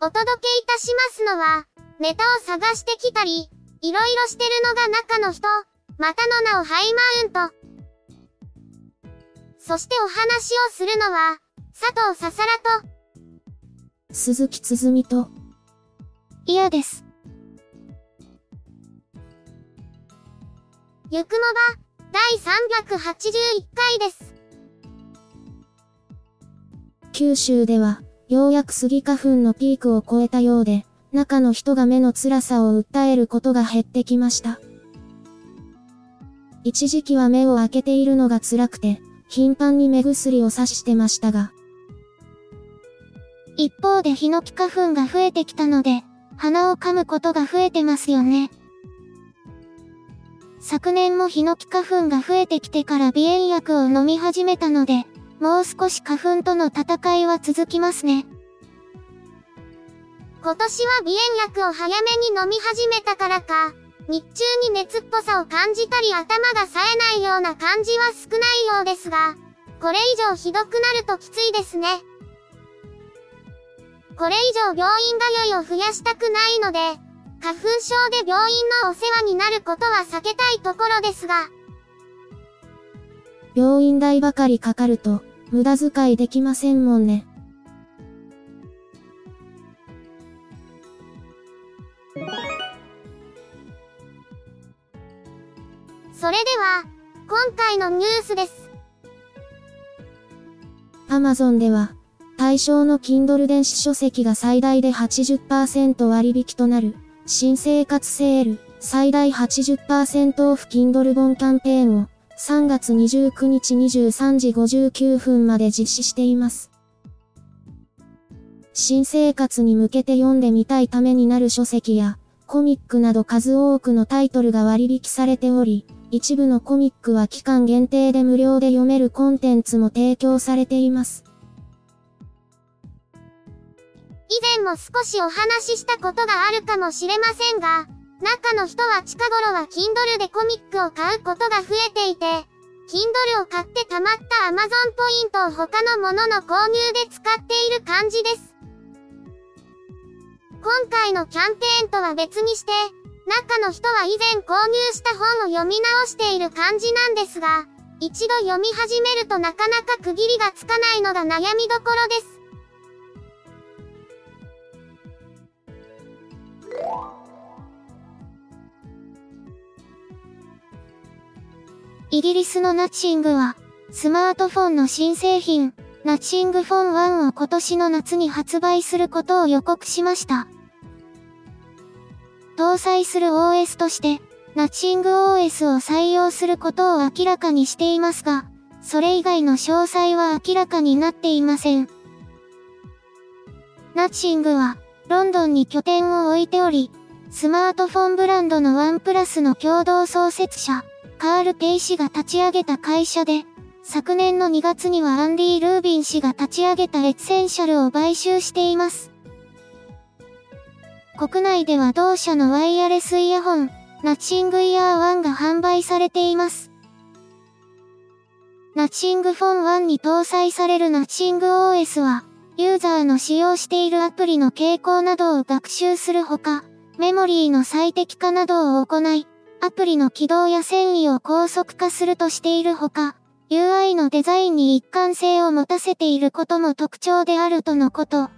お届けいたしますのは、ネタを探してきたり、いろいろしてるのが中の人、またの名をハイマウント。そしてお話をするのは、佐藤ささらと、鈴木つづみと、嫌です。ゆくもば、第381回です。九州では、ようやくスギ花粉のピークを超えたようで、中の人が目の辛さを訴えることが減ってきました。一時期は目を開けているのが辛くて、頻繁に目薬をさしてましたが。一方でヒノキ花粉が増えてきたので、鼻を噛むことが増えてますよね。昨年もヒノキ花粉が増えてきてから鼻炎薬を飲み始めたので、もう少し花粉との戦いは続きますね。今年は鼻炎薬を早めに飲み始めたからか、日中に熱っぽさを感じたり頭が冴えないような感じは少ないようですが、これ以上ひどくなるときついですね。これ以上病院通いを増やしたくないので、花粉症で病院のお世話になることは避けたいところですが、病院代ばかりかかると、無駄遣いできませんもんね。それでは、今回のニュースです。Amazon では、対象の Kindle 電子書籍が最大で80%割引となる、新生活セール、最大80%オフ Kindle 本キャンペーンを、3月29日23時59分まで実施しています。新生活に向けて読んでみたいためになる書籍や、コミックなど数多くのタイトルが割引されており、一部のコミックは期間限定で無料で読めるコンテンツも提供されています。以前も少しお話ししたことがあるかもしれませんが、中の人は近頃は Kindle でコミックを買うことが増えていて、Kindle を買って貯まった Amazon ポイントを他のものの購入で使っている感じです。今回のキャンペーンとは別にして、中の人は以前購入した本を読み直している感じなんですが、一度読み始めるとなかなか区切りがつかないのが悩みどころです。イギリスのナッチングは、スマートフォンの新製品、ナッチングフォン1を今年の夏に発売することを予告しました。搭載する OS として、ナッチング OS を採用することを明らかにしていますが、それ以外の詳細は明らかになっていません。ナッチングは、ロンドンに拠点を置いており、スマートフォンブランドのワンプラスの共同創設者、カール・ペイ氏が立ち上げた会社で、昨年の2月にはアンディ・ルービン氏が立ち上げた Essential を買収しています。国内では同社のワイヤレスイヤホン、ナッチングイヤー1が販売されています。 Nothing Phone 1に搭載されるナッチング OS は、ユーザーの使用しているアプリの傾向などを学習するほか、メモリーの最適化などを行い、アプリの起動や遷移を高速化するとしているほか、UI のデザインに一貫性を持たせていることも特徴であるとのこと。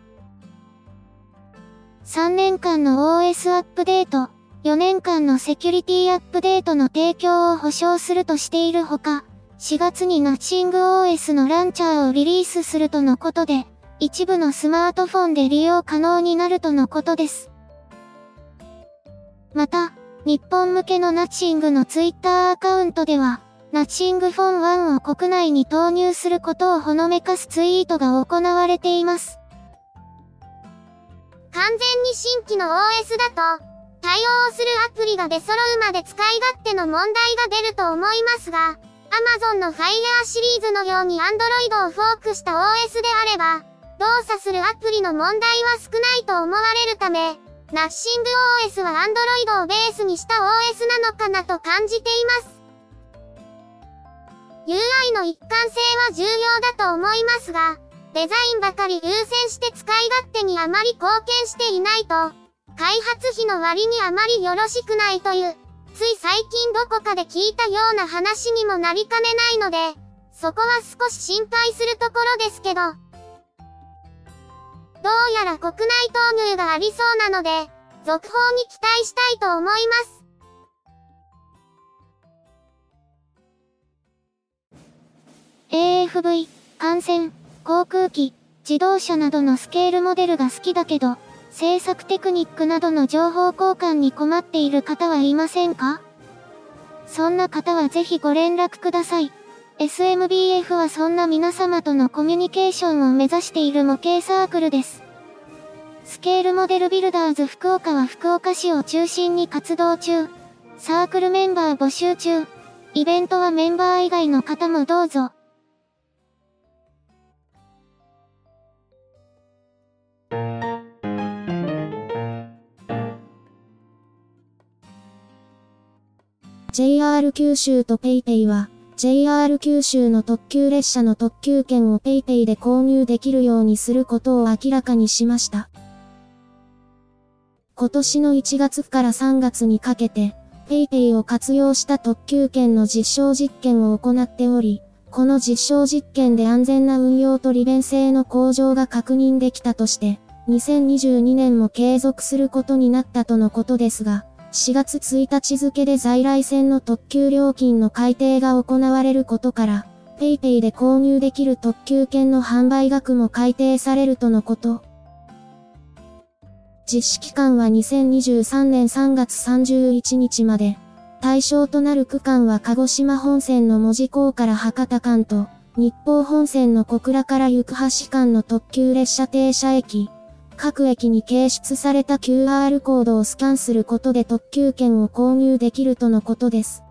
3年間の OS アップデート、4年間のセキュリティアップデートの提供を保証するとしているほか、4月にナッシング OS のランチャーをリリースするとのことで、一部のスマートフォンで利用可能になるとのことです。また、日本向けのナッシングのツイッターアカウントでは、ナッシングフォン1を国内に投入することをほのめかすツイートが行われています。完全に新規の OS だと、対応するアプリが出揃うまで使い勝手の問題が出ると思いますが、Amazon の Fire シリーズのように Android をフォークした OS であれば、動作するアプリの問題は少ないと思われるため、ナッシング OS は Android をベースにした OS なのかなと感じています。UI の一貫性は重要だと思いますが、デザインばかり優先して使い勝手にあまり貢献していないと、開発費の割にあまりよろしくないという、つい最近どこかで聞いたような話にもなりかねないので、そこは少し心配するところですけど、どうやら国内投入がありそうなので、続報に期待したいと思います。AFV、感染、航空機、自動車などのスケールモデルが好きだけど、制作テクニックなどの情報交換に困っている方はいませんか？そんな方はぜひご連絡ください。SMBF はそんな皆様とのコミュニケーションを目指している模型サークルです。スケールモデルビルダーズ福岡は福岡市を中心に活動中。サークルメンバー募集中。イベントはメンバー以外の方もどうぞ。JR 九州と PayPay は、JR 九州の特急列車の特急券を PayPay で購入できるようにすることを明らかにしました。今年の1月から3月にかけて、PayPay を活用した特急券の実証実験を行っており、この実証実験で安全な運用と利便性の向上が確認できたとして、2022年も継続することになったとのことですが、4月1日付で在来線の特急料金の改定が行われることから、PayPay で購入できる特急券の販売額も改定されるとのこと。実施期間は2023年3月31日まで。対象となる区間は鹿児島本線の門司港から博多間と、日報本線の小倉から行橋間の特急列車停車駅、各駅に掲出された QR コードをスキャンすることで特急券を購入できるとのことです。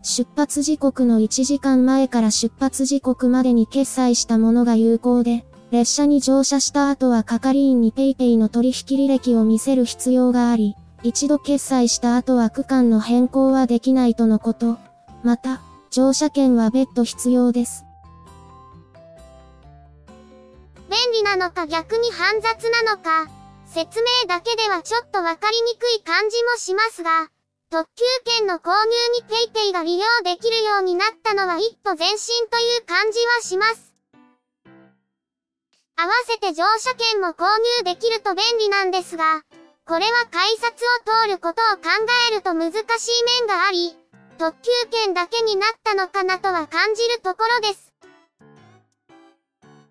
出発時刻の1時間前から出発時刻までに決済したものが有効で、列車に乗車した後は係員に PayPay の取引履歴を見せる必要があり、一度決済した後は区間の変更はできないとのこと。また、乗車券は別途必要です。便利なのか逆に煩雑なのか、説明だけではちょっとわかりにくい感じもしますが、特急券の購入に PayPay が利用できるようになったのは一歩前進という感じはします。合わせて乗車券も購入できると便利なんですが、これは改札を通ることを考えると難しい面があり、特急券だけになったのかなとは感じるところです。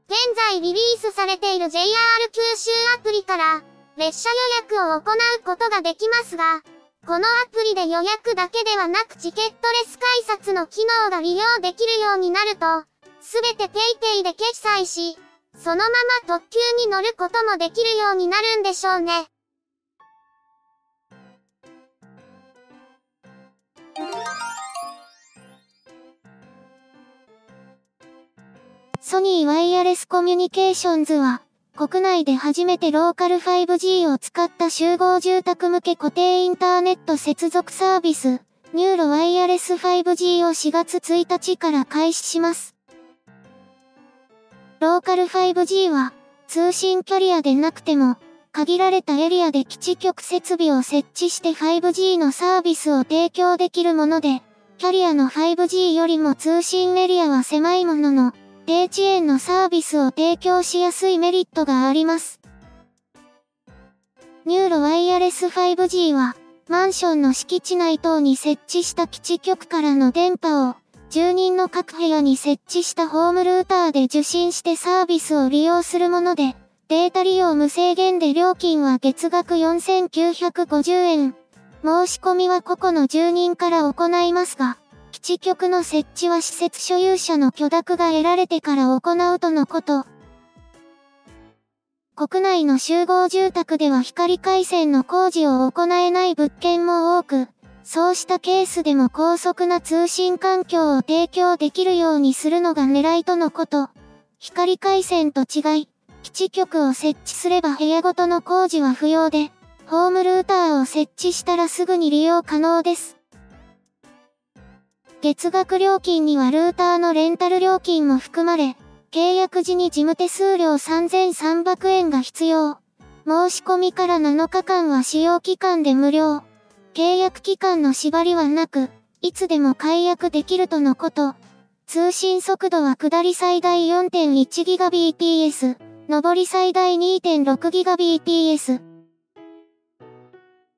現在リリースされている JR 九州アプリから列車予約を行うことができますが、このアプリで予約だけではなくチケットレス改札の機能が利用できるようになると、すべて PayPay で決済し、そのまま特急に乗ることもできるようになるんでしょうね。ソニーワイヤレスコミュニケーションズは、国内で初めてローカル 5G を使った集合住宅向け固定インターネット接続サービス、ニューロワイヤレス 5G を4月1日から開始します。ローカル 5G は、通信キャリアでなくても、限られたエリアで基地局設備を設置して 5G のサービスを提供できるもので、キャリアの 5G よりも通信エリアは狭いものの、低遅延のサービスを提供しやすいメリットがあります。ニューロワイヤレス 5G は、マンションの敷地内等に設置した基地局からの電波を、住人の各部屋に設置したホームルーターで受信してサービスを利用するもので、データ利用無制限で料金は月額4950円。申し込みは個々の住人から行いますが、基地局の設置は施設所有者の許諾が得られてから行うとのこと。国内の集合住宅では光回線の工事を行えない物件も多く、そうしたケースでも高速な通信環境を提供できるようにするのが狙いとのこと。光回線と違い、基地局を設置すれば部屋ごとの工事は不要で、ホームルーターを設置したらすぐに利用可能です。月額料金にはルーターのレンタル料金も含まれ、契約時に事務手数料3300円が必要。申し込みから7日間は使用期間で無料。契約期間の縛りはなく、いつでも解約できるとのこと。通信速度は下り最大 4.1Gbps、上り最大 2.6Gbps。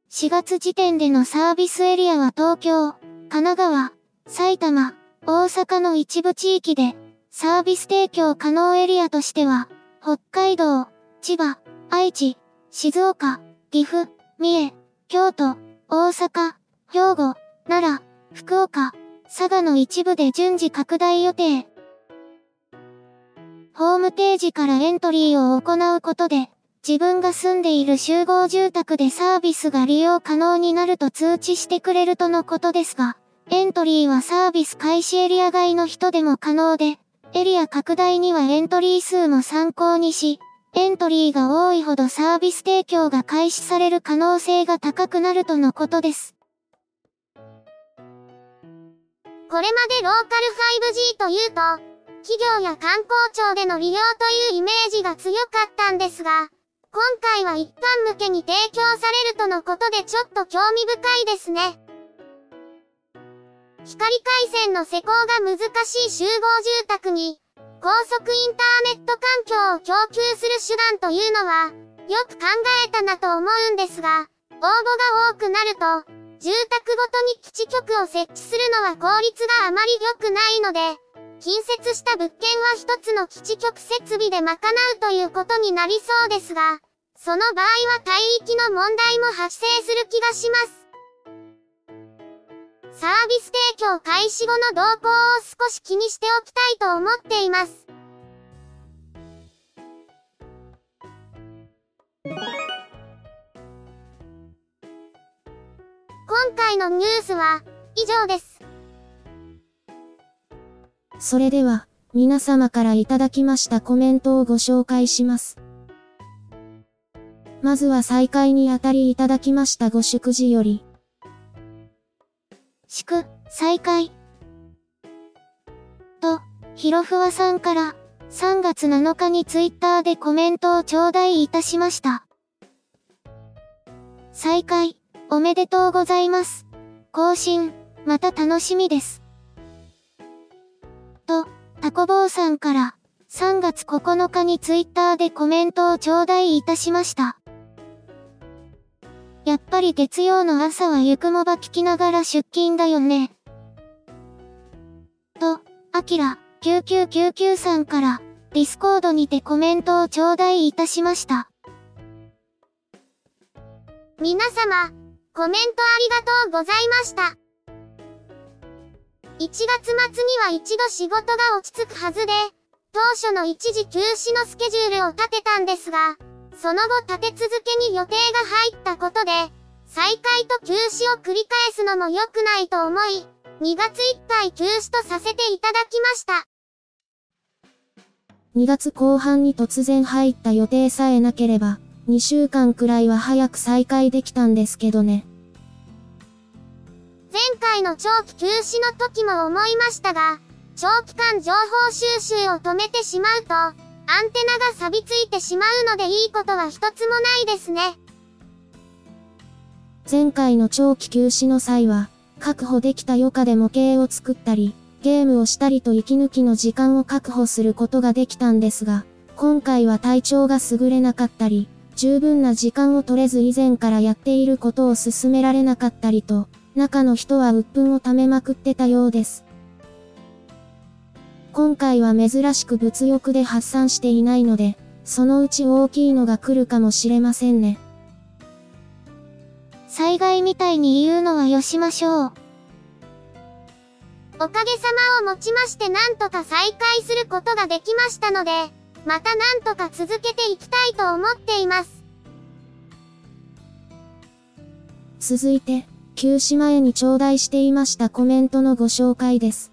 4月時点でのサービスエリアは東京、神奈川、埼玉、大阪の一部地域で、サービス提供可能エリアとしては、北海道、千葉、愛知、静岡、岐阜、三重、京都、大阪、兵庫、奈良、福岡、佐賀の一部で順次拡大予定。ホームページからエントリーを行うことで、自分が住んでいる集合住宅でサービスが利用可能になると通知してくれるとのことですが、エントリーはサービス開始エリア外の人でも可能で、エリア拡大にはエントリー数も参考にし、エントリーが多いほどサービス提供が開始される可能性が高くなるとのことです。これまでローカル 5G というと、企業や観光庁での利用というイメージが強かったんですが、今回は一般向けに提供されるとのことでちょっと興味深いですね。光回線の施工が難しい集合住宅に、高速インターネット環境を供給する手段というのは、よく考えたなと思うんですが、応募が多くなると、住宅ごとに基地局を設置するのは効率があまり良くないので、近接した物件は一つの基地局設備で賄うということになりそうですが、その場合は帯域の問題も発生する気がします。サービス提供開始後の動向を少し気にしておきたいと思っています。今回のニュースは以上です。それでは、皆様からいただきましたコメントをご紹介します。まずは再開にあたりいただきましたご祝辞より、祝、再開。と、ひろふわさんから、3月7日にツイッターでコメントを頂戴いたしました。再開、おめでとうございます。更新、また楽しみです。と、タコボーさんから、3月9日にツイッターでコメントを頂戴いたしました。やっぱり月曜の朝はゆくもば聞きながら出勤だよね。と、あきら、9999さんから、ディスコードにてコメントを頂戴いたしました。皆様、コメントありがとうございました。1月末には一度仕事が落ち着くはずで、当初の一時休止のスケジュールを立てたんですが、その後立て続けに予定が入ったことで、再開と休止を繰り返すのも良くないと思い、2月いっぱい休止とさせていただきました。2月後半に突然入った予定さえなければ、2週間くらいは早く再開できたんですけどね。前回の長期休止の時も思いましたが、長期間情報収集を止めてしまうと、アンテナが錆びついてしまうのでいいことは一つもないですね。前回の長期休止の際は、確保できた余暇で模型を作ったり、ゲームをしたりと息抜きの時間を確保することができたんですが、今回は体調が優れなかったり、十分な時間を取れず以前からやっていることを進められなかったりと、中の人は鬱憤を溜めまくってたようです。今回は珍しく物欲で発散していないので、そのうち大きいのが来るかもしれませんね。災害みたいに言うのはよしましょう。おかげさまをもちましてなんとか再開することができましたので、またなんとか続けていきたいと思っています。続いて、休止前に頂戴していましたコメントのご紹介です。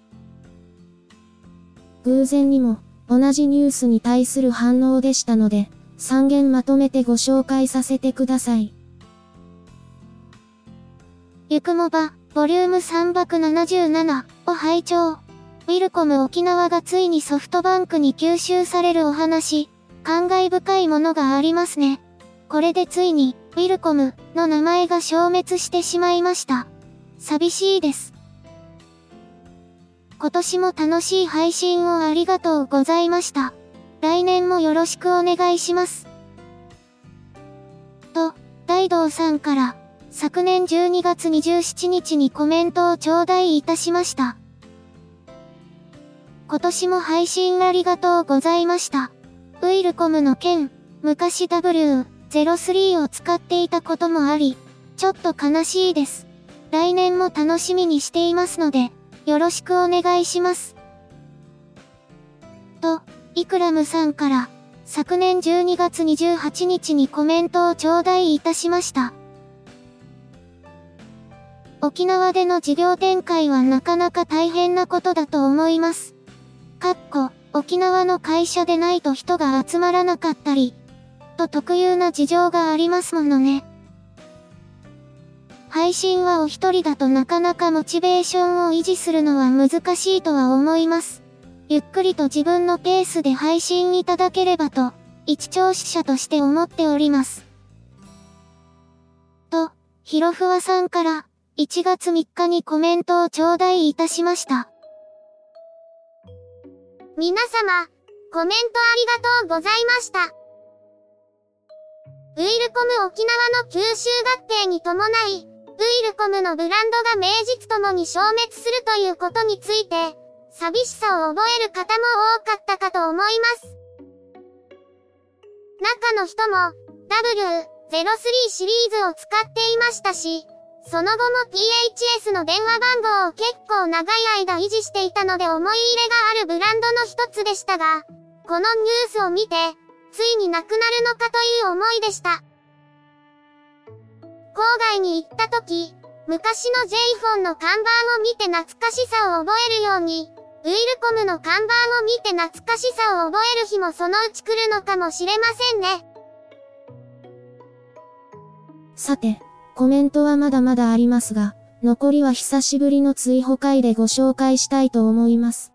偶然にも、同じニュースに対する反応でしたので、3件まとめてご紹介させてください。ゆくもば、ボリューム377を拝聴。ウィルコム沖縄がついにソフトバンクに吸収されるお話、感慨深いものがありますね。これでついに、ウィルコムの名前が消滅してしまいました。寂しいです。今年も楽しい配信をありがとうございました。来年もよろしくお願いします。と、大道さんから、昨年12月27日にコメントを頂戴いたしました。今年も配信ありがとうございました。ウィルコムの件、昔 W03 を使っていたこともあり、ちょっと悲しいです。来年も楽しみにしていますので、よろしくお願いします。と、イクラムさんから、昨年12月28日にコメントを頂戴いたしました。沖縄での事業展開はなかなか大変なことだと思います。かっこ、沖縄の会社でないと人が集まらなかったり、と特有な事情がありますものね。配信はお一人だとなかなかモチベーションを維持するのは難しいとは思います。ゆっくりと自分のペースで配信いただければと、一聴取者として思っております。と、ひろふわさんから、1月3日にコメントを頂戴いたしました。皆様、コメントありがとうございました。ウィルコム沖縄の吸収合併に伴い、ウィルコムのブランドが名実ともに消滅するということについて、寂しさを覚える方も多かったかと思います。中の人も、W03 シリーズを使っていましたし、その後も PHS の電話番号を結構長い間維持していたので思い入れがあるブランドの一つでしたが、このニュースを見て、ついになくなるのかという思いでした。郊外に行った時、昔の J フォンの看板を見て懐かしさを覚えるように、ウィルコムの看板を見て懐かしさを覚える日もそのうち来るのかもしれませんね。さて、コメントはまだまだありますが、残りは久しぶりの追放会でご紹介したいと思います。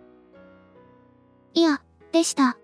いや、でした。